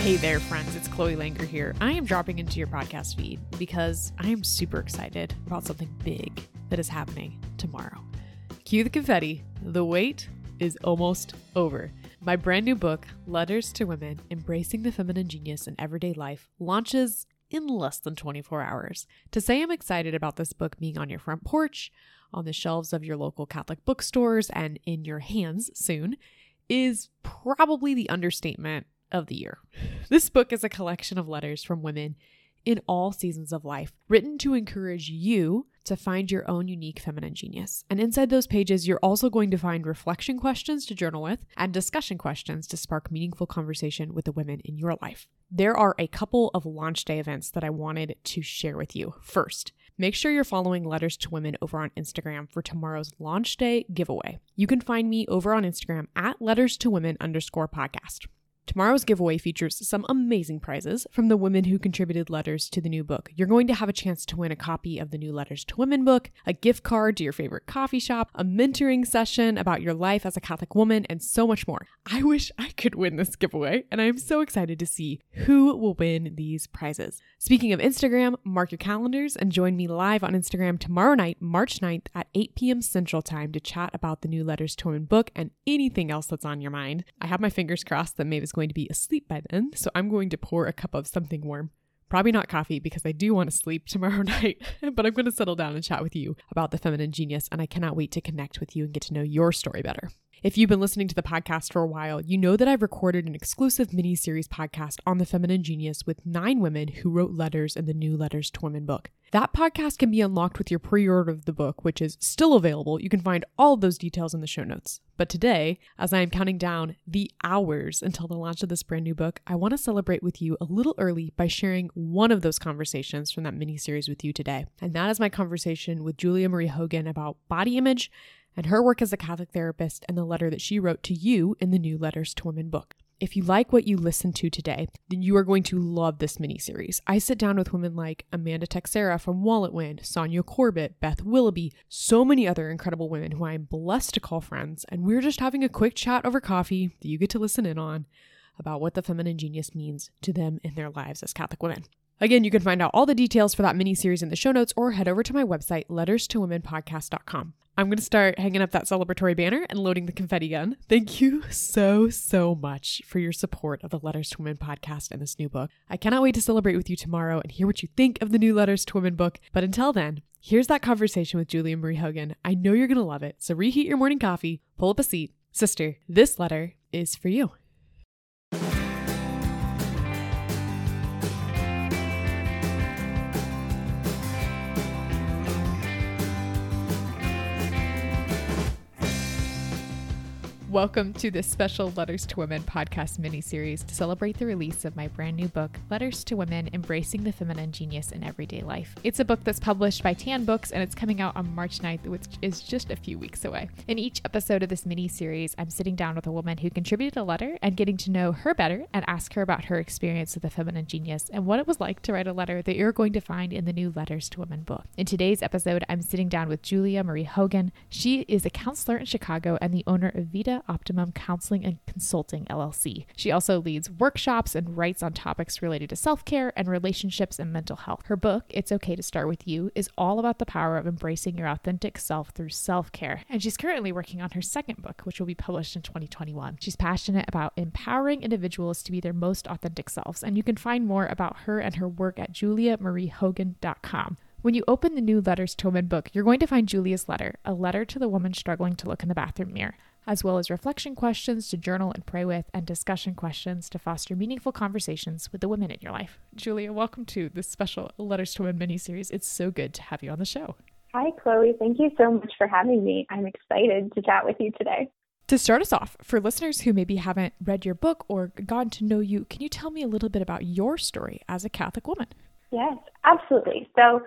Hey there, friends. It's Chloe Langr here. I am dropping into your podcast feed because I am super excited about something big that is happening tomorrow. Cue the confetti. The wait is almost over. My brand new book, Letters to Women Embracing the Feminine Genius in Everyday Life, launches in less than 24 hours. To say I'm excited about this book being on your front porch, on the shelves of your local Catholic bookstores, and in your hands soon is probably the understatement of the year. This book is a collection of letters from women in all seasons of life, written to encourage you to find your own unique feminine genius. And inside those pages, you're also going to find reflection questions to journal with and discussion questions to spark meaningful conversation with the women in your life. There are a couple of launch day events that I wanted to share with you. First, make sure you're following Letters to Women over on Instagram for tomorrow's launch day giveaway. You can find me over on Instagram at Letters to Women underscore podcast. Tomorrow's giveaway features some amazing prizes from the women who contributed letters to the new book. You're going to have a chance to win a copy of the new Letters to Women book, a gift card to your favorite coffee shop, a mentoring session about your life as a Catholic woman, and so much more. I wish I could win this giveaway, and I am so excited to see who will win these prizes. Speaking of Instagram, mark your calendars and join me live on Instagram tomorrow night, March 9th at 8 p.m. Central Time to chat about the new Letters to Women book and anything else that's on your mind. I have my fingers crossed that Maeve to be asleep by then, so I'm going to pour a cup of something warm. Probably not coffee because I do want to sleep tomorrow night, but I'm going to settle down and chat with you about the feminine genius, and I cannot wait to connect with you and get to know your story better. If you've been listening to the podcast for a while, you know that I've recorded an exclusive mini series podcast on the feminine genius with nine women who wrote letters in the new Letters to Women book. That podcast can be unlocked with your pre order of the book, which is still available. You can find all of those details in the show notes. But today, as I am counting down the hours until the launch of this brand new book, I want to celebrate with you a little early by sharing one of those conversations from that mini series with you today. And that is my conversation with Julia Marie Hogan about body image and her work as a Catholic therapist and the letter that she wrote to you in the new Letters to Women book. If you like what you listened to today, then you are going to love this mini series. I sit down with women like Amanda Texera from Wallet Wind, Sonja Corbitt, Beth Willoughby, so many other incredible women who I am blessed to call friends, and we're just having a quick chat over coffee that you get to listen in on about what the feminine genius means to them in their lives as Catholic women. Again, you can find out all the details for that mini series in the show notes or head over to my website, letters to letterstowomenpodcast.com. I'm going to start hanging up that celebratory banner and loading the confetti gun. Thank you so, so much for your support of the Letters to Women podcast and this new book. I cannot wait to celebrate with you tomorrow and hear what you think of the new Letters to Women book. But until then, here's that conversation with Julia Marie Hogan. I know you're going to love it. So reheat your morning coffee, pull up a seat. Sister, this letter is for you. Welcome to this special Letters to Women podcast mini series to celebrate the release of my brand new book, Letters to Women Embracing the Feminine Genius in Everyday Life. It's a book that's published by Tan Books and it's coming out on March 9th, which is just a few weeks away. In each episode of this mini series, I'm sitting down with a woman who contributed a letter and getting to know her better and ask her about her experience with the feminine genius and what it was like to write a letter that you're going to find in the new Letters to Women book. In today's episode, I'm sitting down with Julia Marie Hogan. She is a counselor in Chicago and the owner of Vita Optimum Counseling and Consulting LLC. She also leads workshops and writes on topics related to self care and relationships and mental health. Her book, It's Okay to Start With You, is all about the power of embracing your authentic self through self care. And she's currently working on her second book, which will be published in 2021. She's passionate about empowering individuals to be their most authentic selves. And you can find more about her and her work at juliamariehogan.com. When you open the new Letters to Women book, you're going to find Julia's letter, a letter to the woman struggling to look in the bathroom mirror as well as reflection questions to journal and pray with, and discussion questions to foster meaningful conversations with the women in your life. Julia, welcome to this special Letters to Women mini series. It's so good to have you on the show. Hi, Chloe. Thank you so much for having me. I'm excited to chat with you today. To start us off, for listeners who maybe haven't read your book or gotten to know you, can you tell me a little bit about your story as a Catholic woman? Yes, absolutely. So,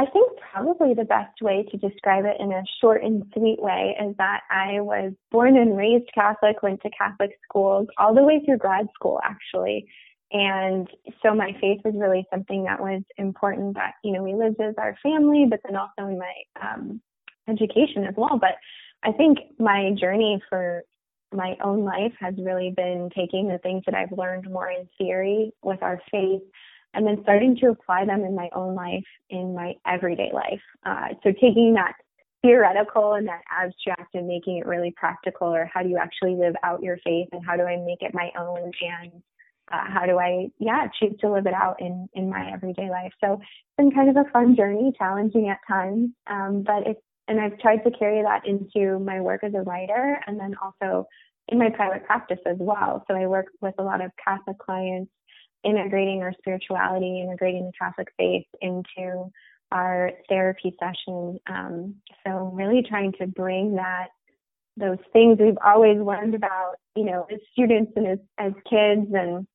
I think probably the best way to describe it in a short and sweet way is that I was born and raised Catholic, went to Catholic schools all the way through grad school, actually. And so my faith was really something that was important that, you know, we lived as our family, but then also in my um, education as well. But I think my journey for my own life has really been taking the things that I've learned more in theory with our faith and then starting to apply them in my own life, in my everyday life. Uh, so taking that theoretical and that abstract and making it really practical, or how do you actually live out your faith and how do I make it my own and uh, how do I, yeah, choose to live it out in, in my everyday life. So it's been kind of a fun journey, challenging at times, um, but it's, and I've tried to carry that into my work as a writer and then also in my private practice as well. So I work with a lot of Catholic clients, integrating our spirituality, integrating the Catholic faith into our therapy session. Um, so really trying to bring that those things we've always learned about, you know, as students and as, as kids and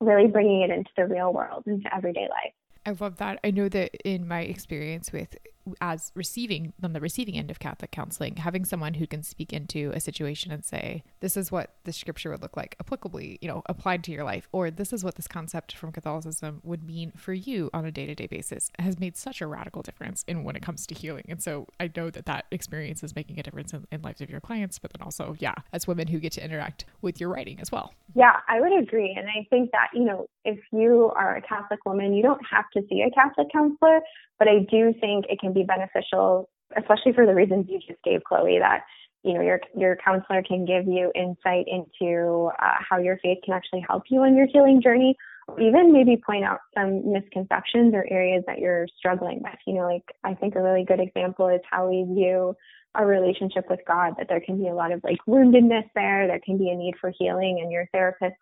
really bringing it into the real world, into everyday life. I love that. I know that in my experience with as receiving on the receiving end of Catholic counseling, having someone who can speak into a situation and say, this is what the scripture would look like applicably, you know, applied to your life, or this is what this concept from Catholicism would mean for you on a day to day basis has made such a radical difference in when it comes to healing. And so I know that that experience is making a difference in, in lives of your clients, but then also, yeah, as women who get to interact with your writing as well. Yeah, I would agree. And I think that, you know, if you are a Catholic woman, you don't have to see a Catholic counselor, but I do think it can be beneficial, especially for the reasons you just gave, Chloe, that you know your your counselor can give you insight into uh, how your faith can actually help you on your healing journey or even maybe point out some misconceptions or areas that you're struggling with. You know like i think a really good example is how we view our relationship with god that there can be a lot of like woundedness there there can be a need for healing and your therapist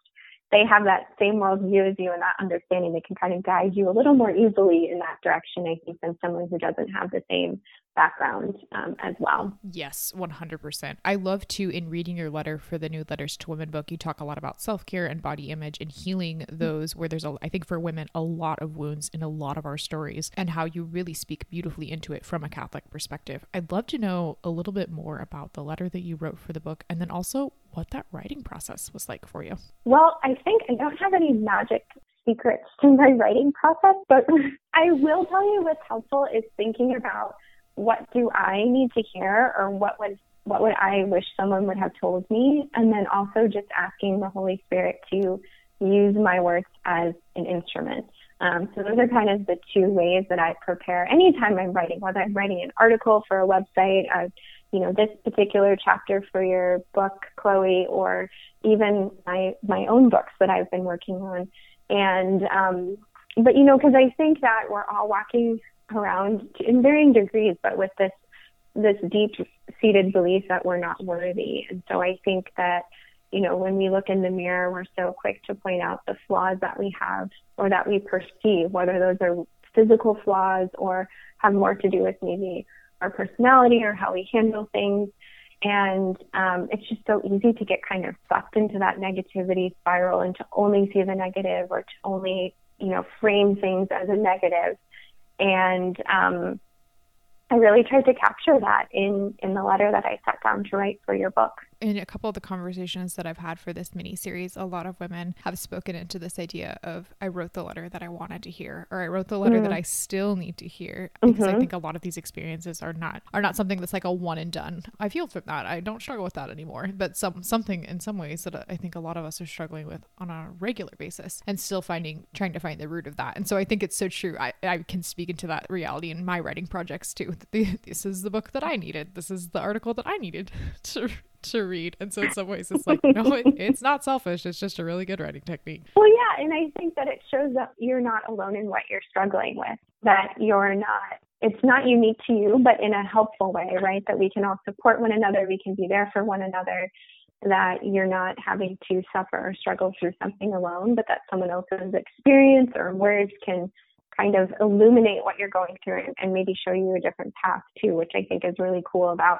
they have that same worldview as you and that understanding. They can kind of guide you a little more easily in that direction, I think, than someone who doesn't have the same background um, as well. Yes, 100%. I love to, in reading your letter for the new Letters to Women book, you talk a lot about self care and body image and healing those where there's, a, I think, for women, a lot of wounds in a lot of our stories and how you really speak beautifully into it from a Catholic perspective. I'd love to know a little bit more about the letter that you wrote for the book and then also what that writing process was like for you. Well, I think I don't have any magic secrets to my writing process, but I will tell you what's helpful is thinking about what do I need to hear or what would what would I wish someone would have told me and then also just asking the Holy Spirit to use my words as an instrument. Um, so those are kind of the two ways that I prepare anytime I'm writing, whether I'm writing an article for a website, uh, you know, this particular chapter for your book, Chloe, or even my my own books that I've been working on. And um, but you know, because I think that we're all walking around in varying degrees, but with this this deep seated belief that we're not worthy. And so I think that you know, when we look in the mirror, we're so quick to point out the flaws that we have or that we perceive, whether those are physical flaws or have more to do with maybe our personality or how we handle things. And um, it's just so easy to get kind of sucked into that negativity spiral and to only see the negative or to only, you know, frame things as a negative. And um, I really tried to capture that in, in the letter that I sat down to write for your book in a couple of the conversations that I've had for this mini series, a lot of women have spoken into this idea of I wrote the letter that I wanted to hear, or I wrote the letter mm that I still need to hear. Because mm-hmm. I think a lot of these experiences are not are not something that's like a one and done. I feel from that. I don't struggle with that anymore. But some something in some ways that I think a lot of us are struggling with on a regular basis and still finding trying to find the root of that. And so I think it's so true. I, I can speak into that reality in my writing projects too. This is the book that I needed. This is the article that I needed to to read. And so in some ways it's like, no, it, it's not selfish. It's just a really good writing technique. Well, yeah. And I think that it shows that you're not alone in what you're struggling with, that you're not, it's not unique to you, but in a helpful way, right? That we can all support one another. We can be there for one another. That you're not having to suffer or struggle through something alone, but that someone else's experience or words can kind of illuminate what you're going through and, and maybe show you a different path too, which I think is really cool about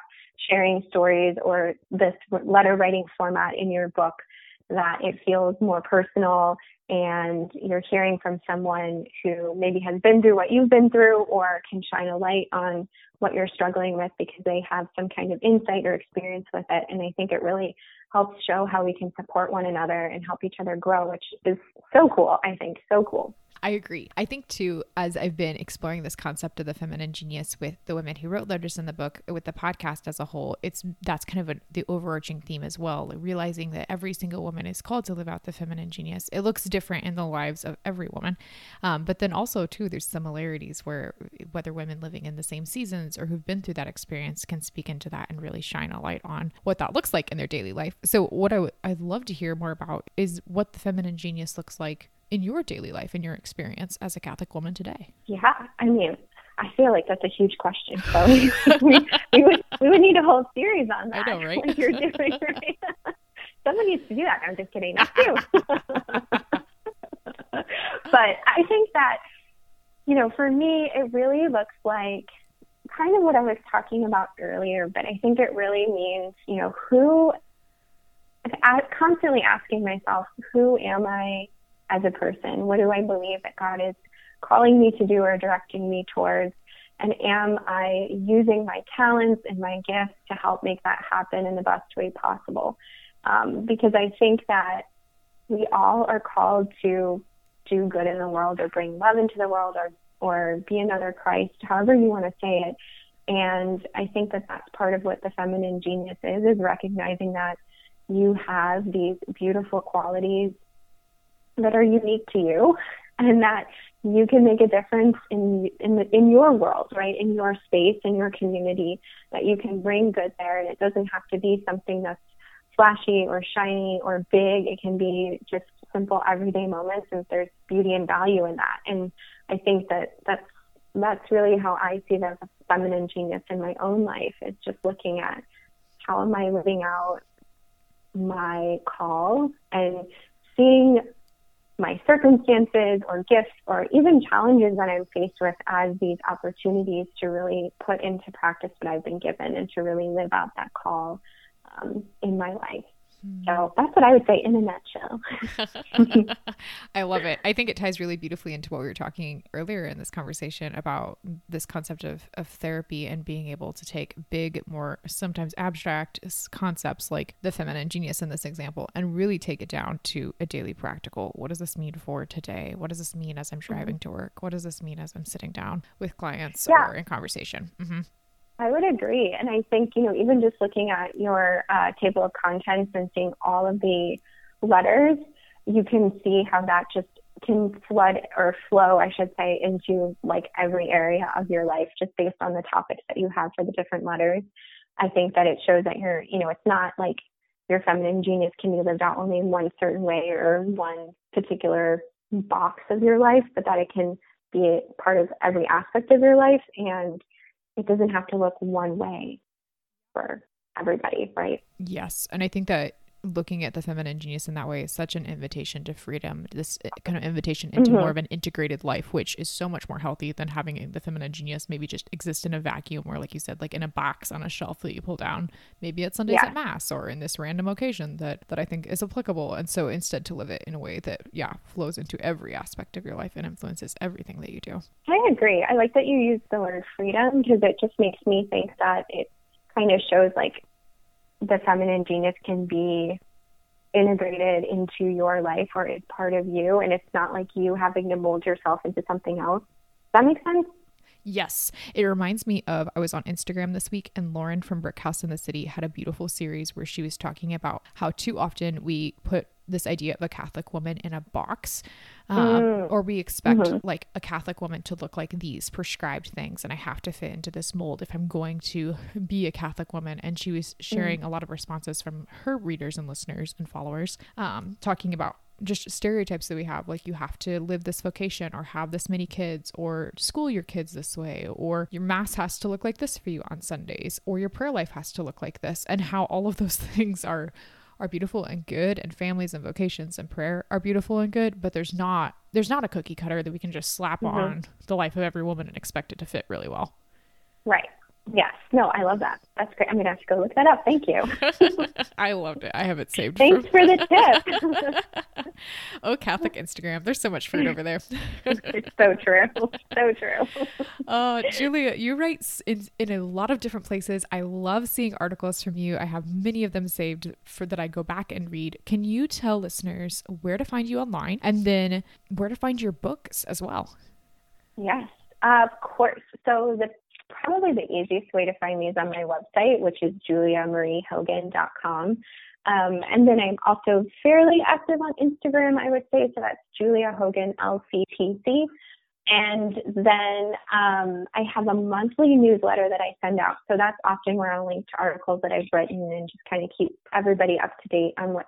sharing stories or this letter writing format in your book that it feels more personal and you're hearing from someone who maybe has been through what you've been through or can shine a light on what you're struggling with because they have some kind of insight or experience with it. And I think it really helps show how we can support one another and help each other grow, which is so cool. I think so cool. I agree. I think too, as I've been exploring this concept of the feminine genius with the women who wrote letters in the book, with the podcast as a whole, it's that's kind of a, the overarching theme as well. Like realizing that every single woman is called to live out the feminine genius. It looks different in the lives of every woman, um, but then also too, there's similarities where whether women living in the same seasons or who've been through that experience can speak into that and really shine a light on what that looks like in their daily life. So what I w- I'd love to hear more about is what the feminine genius looks like in your daily life, in your experience as a Catholic woman today? Yeah, I mean, I feel like that's a huge question. So we, we, would we would need a whole series on that. I know, right? Like you're doing, right? Someone needs to do that. I'm just kidding. That's you. but I think that you know, for me, it really looks like kind of what I was talking about earlier. But I think it really means you know who. I'm constantly asking myself, who am I as a person? What do I believe that God is calling me to do or directing me towards? And am I using my talents and my gifts to help make that happen in the best way possible? Um, because I think that we all are called to do good in the world or bring love into the world or, or be another Christ, however you want to say it. And I think that that's part of what the feminine genius is, is recognizing that you have these beautiful qualities that are unique to you and that you can make a difference in in the, in your world, right? In your space, in your community, that you can bring good there, and it doesn't have to be something that's flashy or shiny or big. It can be just simple everyday moments, and there's beauty and value in that. And I think that that's that's really how I see the feminine genius in my own life. It's just looking at how am I living out my call and seeing my circumstances or gifts or even challenges that I'm faced with as these opportunities to really put into practice what I've been given and to really live out that call um, in my life. Hmm. So that's what I would say in a nutshell. I love it. I think it ties really beautifully into what we were talking earlier in this conversation about this concept of, of therapy and being able to take big, more sometimes abstract concepts like the feminine genius in this example and really take it down to a daily practical. What does this mean for today? What does this mean as I'm driving mm-hmm. to work? What does this mean as I'm sitting down with clients yeah. or in conversation? Mm-hmm. I would agree. And I think, you know, even just looking at your uh, table of contents and seeing all of the letters, you can see how that just can flood or flow, I should say, into like every area of your life just based on the topics that you have for the different letters. I think that it shows that you're, you know, it's not like your feminine genius can be lived out only in one certain way or one particular box of your life, but that it can be part of every aspect of your life. And it doesn't have to look one way for everybody, right? Yes. And I think that looking at the feminine genius in that way is such an invitation to freedom, this uh, kind of invitation into mm-hmm. more of an integrated life, which is so much more healthy than having the feminine genius maybe just exist in a vacuum or, like you said, like in a box on a shelf that you pull down. Maybe at Sundays yeah. at Mass or in this random occasion that, that I think is applicable. And so instead to live it in a way that, yeah, flows into every aspect of your life and influences everything that you do. I agree. I like that you use the word freedom because it just makes me think that it kind of shows like the feminine genius can be integrated into your life or is part of you and it's not like you having to mold yourself into something else. Does that make sense? Yes. It reminds me of I was on Instagram this week and Lauren from Brick House in the City had a beautiful series where she was talking about how too often we put this idea of a Catholic woman in a box, um, mm. or we expect mm-hmm. like a Catholic woman to look like these prescribed things, and I have to fit into this mold if I'm going to be a Catholic woman. And she was sharing mm. a lot of responses from her readers and listeners and followers, um, talking about just stereotypes that we have like you have to live this vocation or have this many kids or school your kids this way or your mass has to look like this for you on Sundays or your prayer life has to look like this and how all of those things are are beautiful and good and families and vocations and prayer are beautiful and good but there's not there's not a cookie cutter that we can just slap mm-hmm. on the life of every woman and expect it to fit really well right Yes. No, I love that. That's great. I'm going to have to go look that up. Thank you. I loved it. I have it saved. Thanks for the tip. oh, Catholic Instagram. There's so much food over there. it's so true. So true. Uh, Julia, you write in, in a lot of different places. I love seeing articles from you. I have many of them saved for that I go back and read. Can you tell listeners where to find you online and then where to find your books as well? Yes, uh, of course. So the probably the easiest way to find me is on my website, which is juliamariehogan.com. Um, and then I'm also fairly active on Instagram, I would say. So that's Julia Hogan LCPC. And then um, I have a monthly newsletter that I send out. So that's often where I'll link to articles that I've written and just kind of keep everybody up to date on what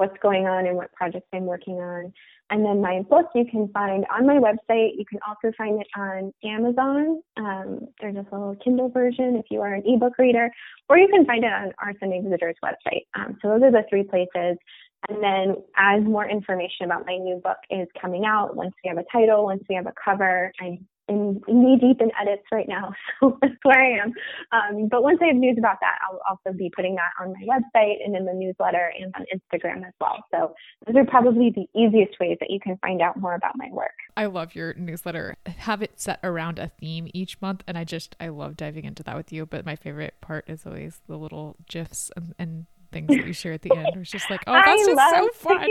what's going on and what projects I'm working on. And then my book you can find on my website. You can also find it on Amazon. Um, there's a little Kindle version if you are an ebook reader, or you can find it on our Sunday Visitors website. Um, so those are the three places. And then as more information about my new book is coming out, once we have a title, once we have a cover, I'm in knee deep in edits right now, so that's where I am. Um, but once I have news about that, I'll also be putting that on my website and in the newsletter and on Instagram as well. So those are probably the easiest ways that you can find out more about my work. I love your newsletter. Have it set around a theme each month, and I just I love diving into that with you. But my favorite part is always the little gifs and, and things that you share at the end. It's just like, oh, that's I just so fun.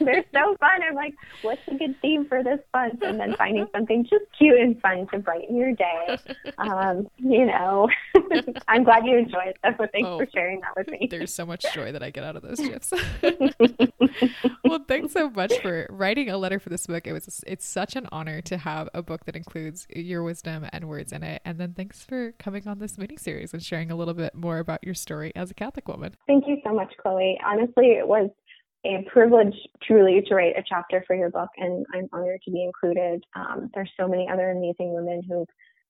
They're so fun. I'm like, what's a good theme for this month? And then finding something just cute and fun to brighten your day. Um, you know, I'm glad you enjoyed it. So thanks oh, for sharing that with me. There's so much joy that I get out of those gifs. well, thanks so much for writing a letter for this book. It was it's such an honor to have a book that includes your wisdom and words in it. And then thanks for coming on this mini series and sharing a little bit more about your story as a Catholic woman woman. Thank you so much, Chloe. Honestly, it was a privilege truly to write a chapter for your book, and I'm honored to be included. Um, there's so many other amazing women who've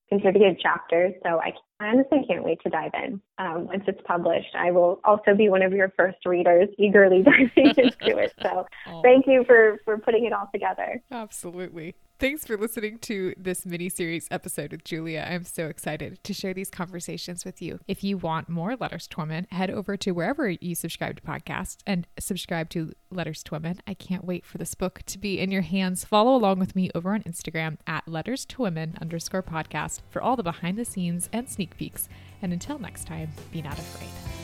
contributed chapters, so I, honestly can't wait to dive in. Um, once it's published, I will also be one of your first readers, eagerly diving into it. So oh. thank you for for putting it all together. Absolutely. Thanks for listening to this mini series episode with Julia. I'm so excited to share these conversations with you. If you want more Letters to Women, head over to wherever you subscribe to podcasts and subscribe to Letters to Women. I can't wait for this book to be in your hands. Follow along with me over on Instagram at Letters to Women underscore podcast for all the behind the scenes and sneak peeks. And until next time, be not afraid.